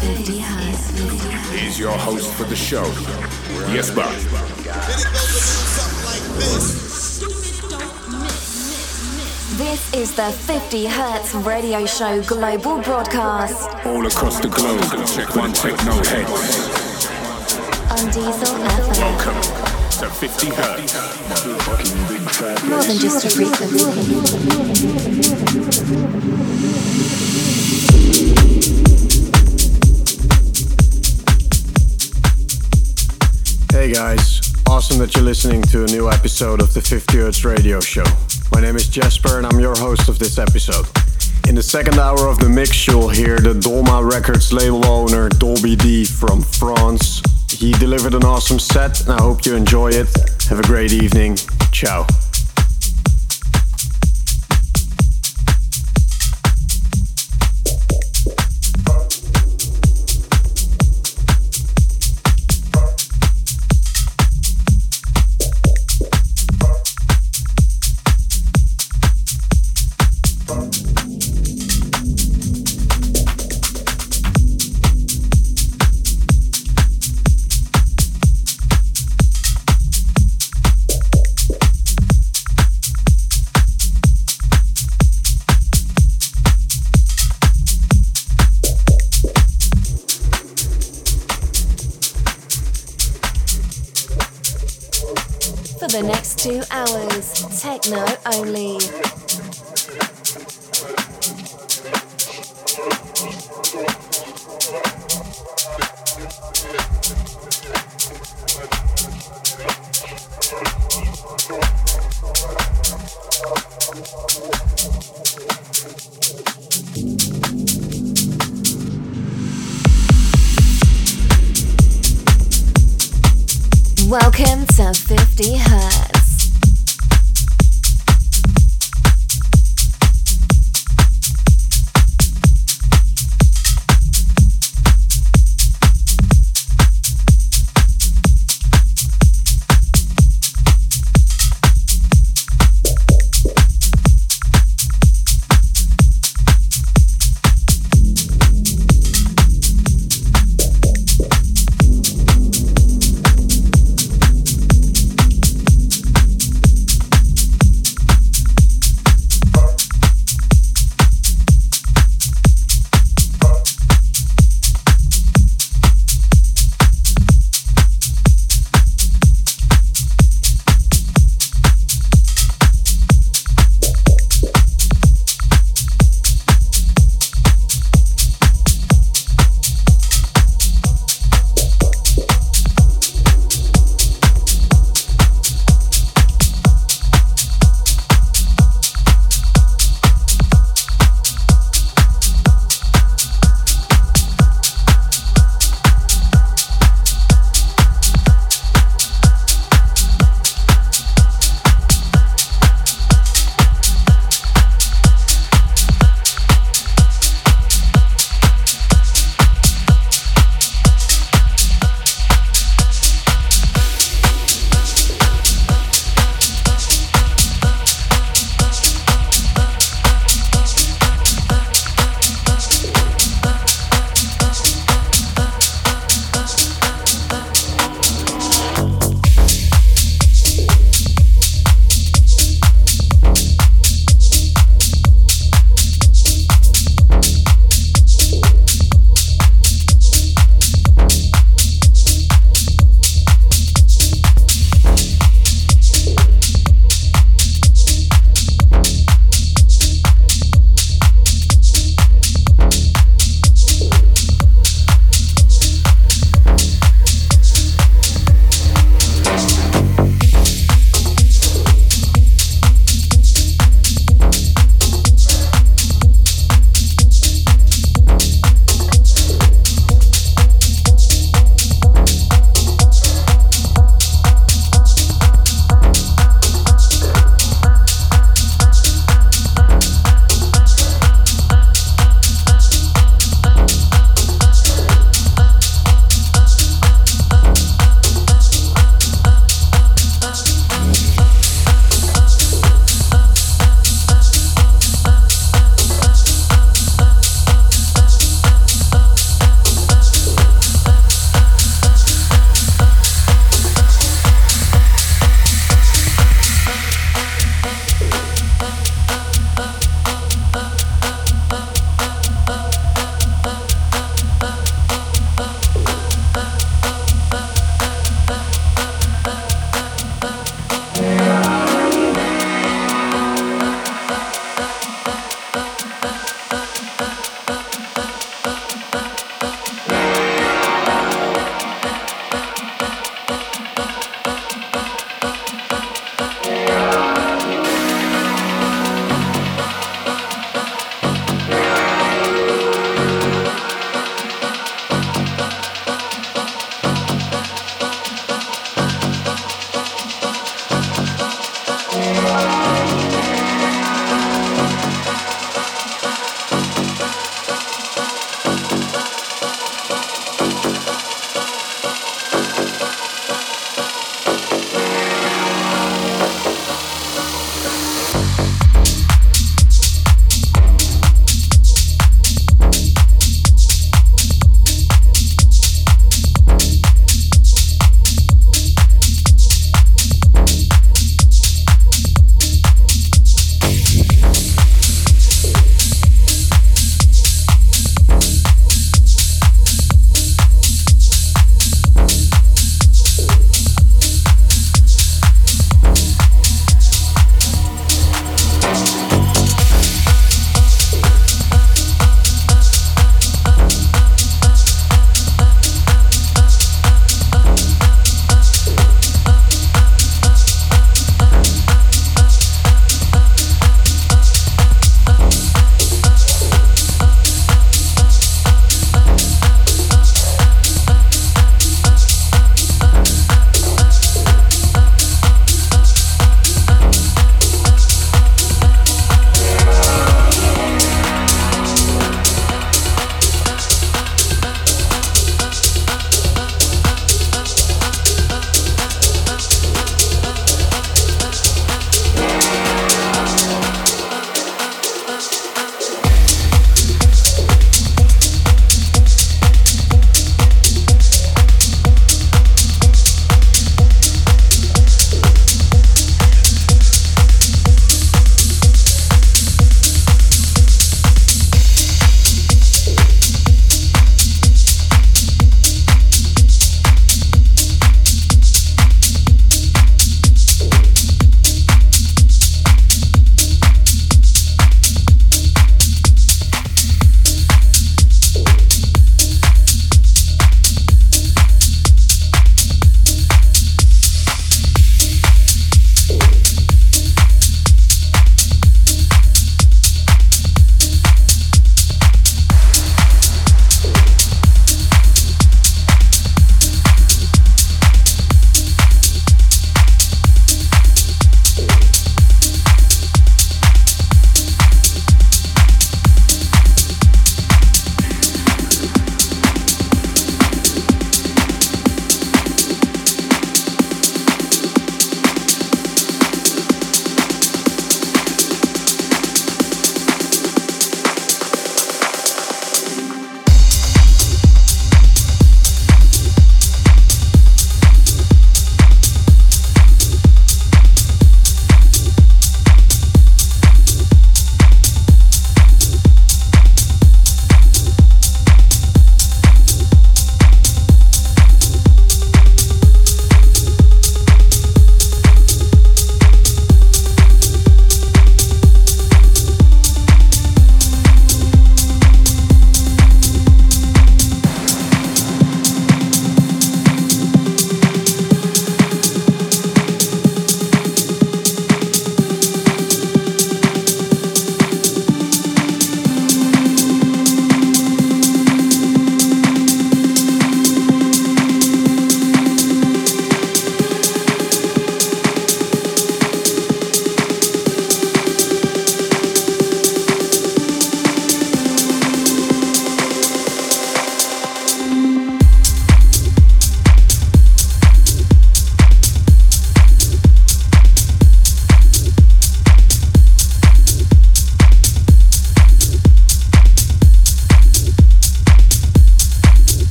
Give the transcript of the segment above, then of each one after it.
is 50 Hertz. Your host for the show, Yes, Jesper. This is the 50 Hertz radio show global broadcast All across the globe, check one techno head. on Diesel FM. Welcome to 50 Hertz. More than just a frequency. Guys, awesome that you're listening to a new episode of the 50 Hertz Radio Show. My name is Jasper and I'm your host of this episode. In the second hour of the mix, you'll hear the Dolma Records label owner Dolby D from France. He delivered an awesome set and I hope you enjoy it. Have a great evening. Ciao.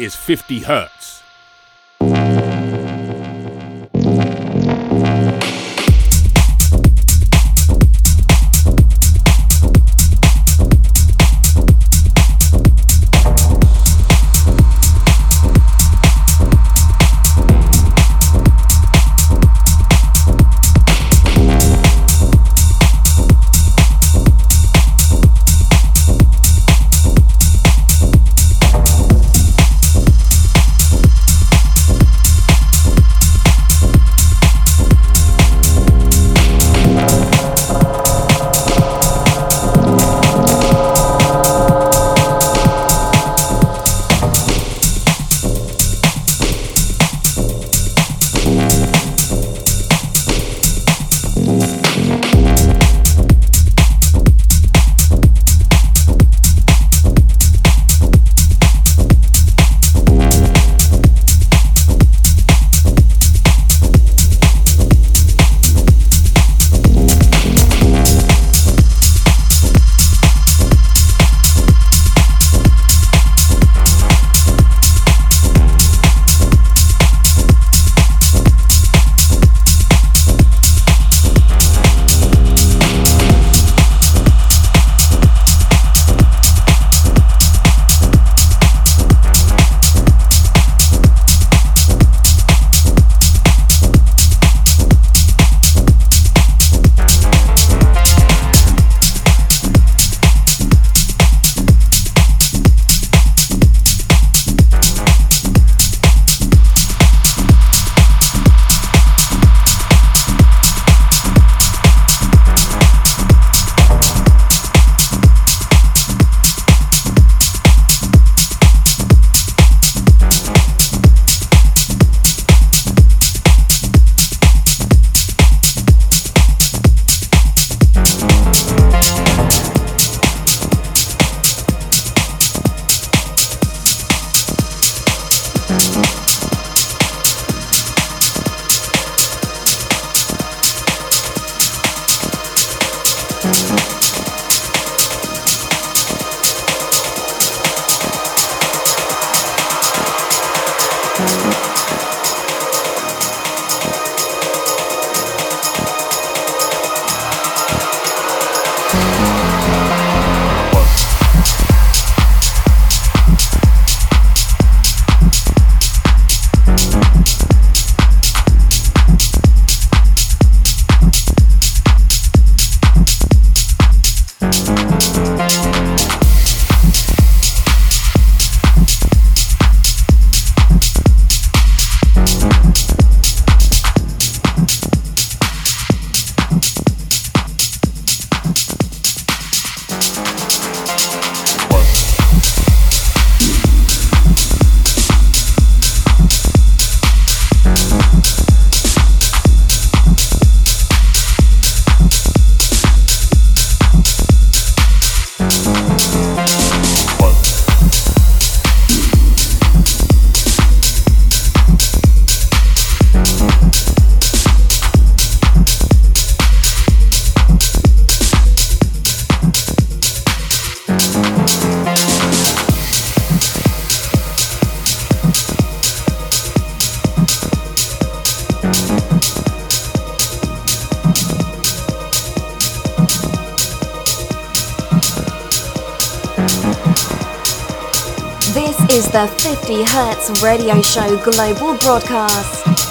Is 50 Hertz. Hertz Radio Show Global Broadcast.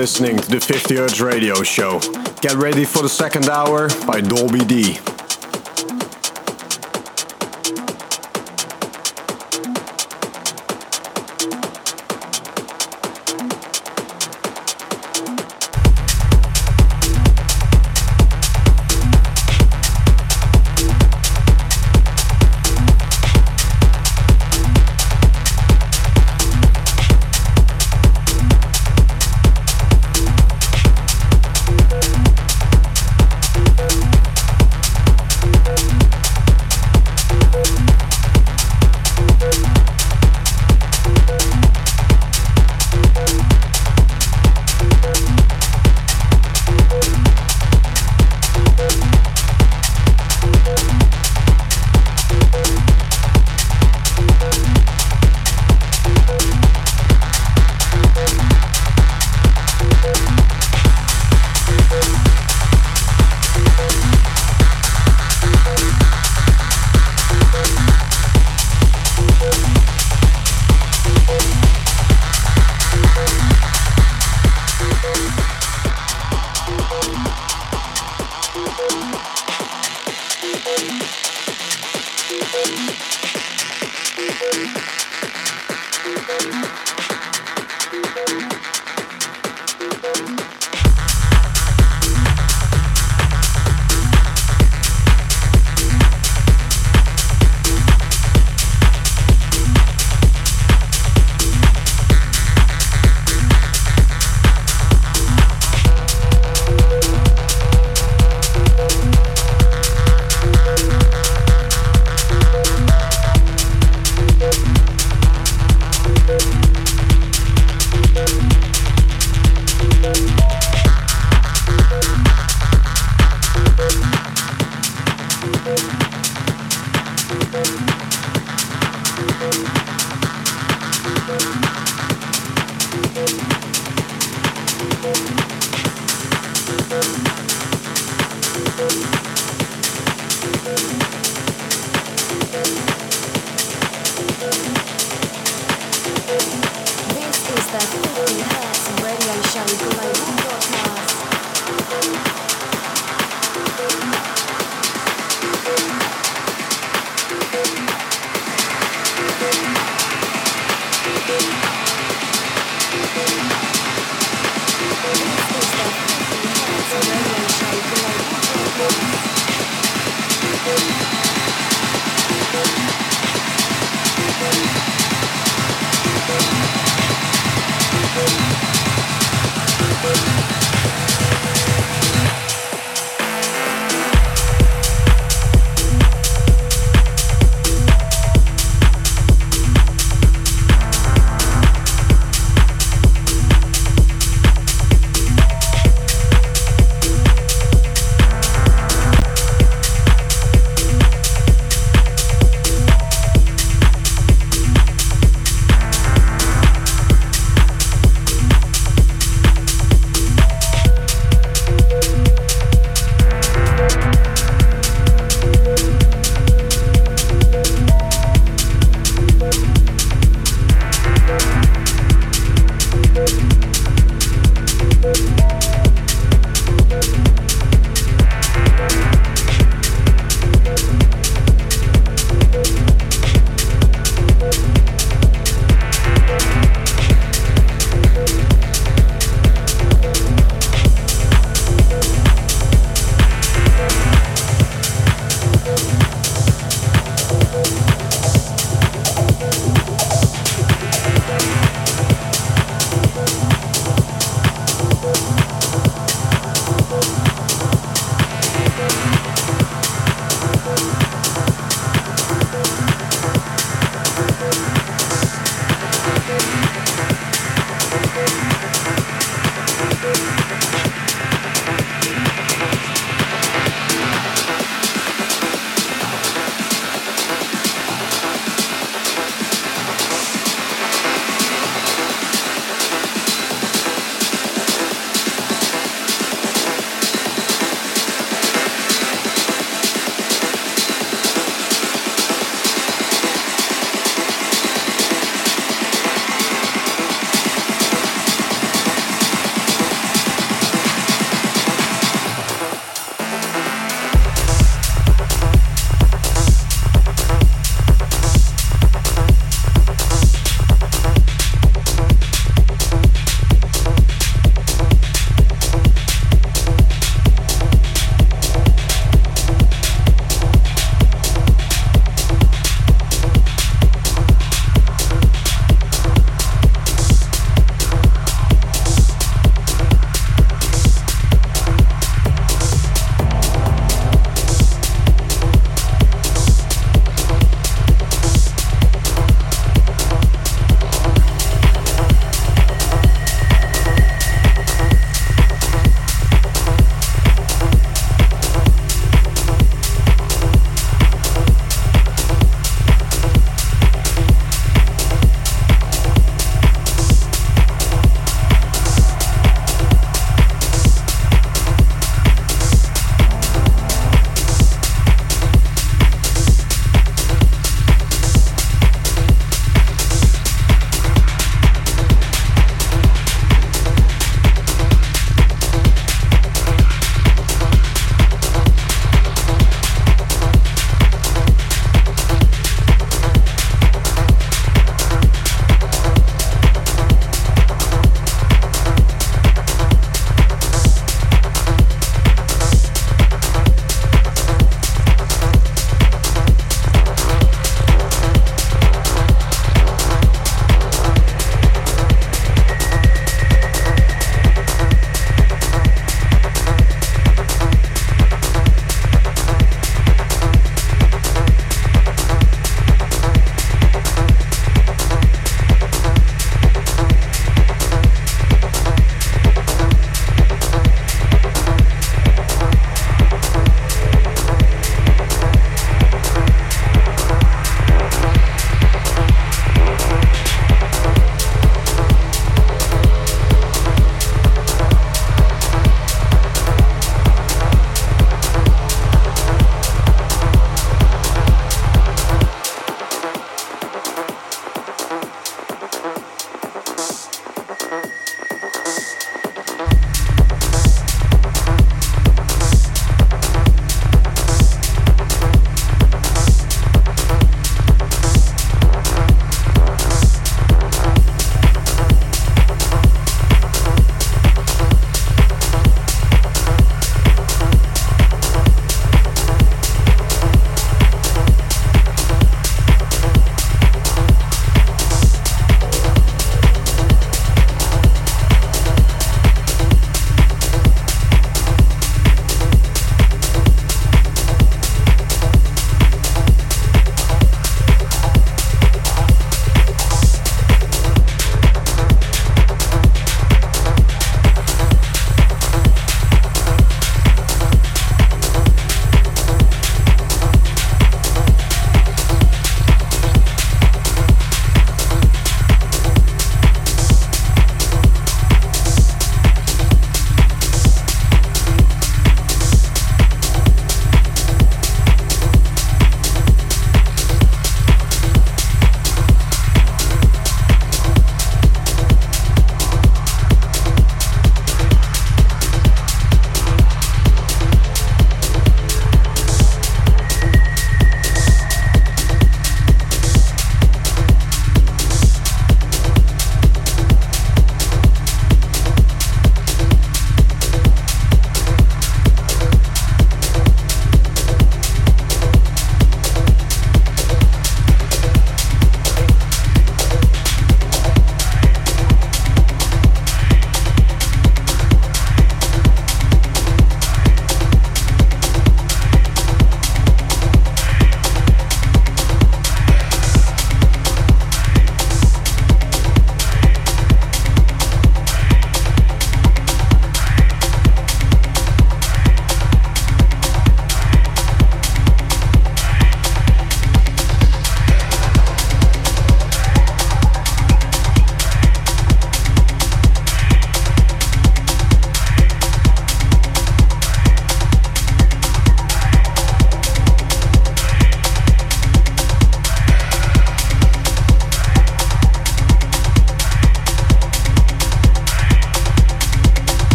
Listening to the 50 Hertz radio show. Get ready for the second hour by Dolby D.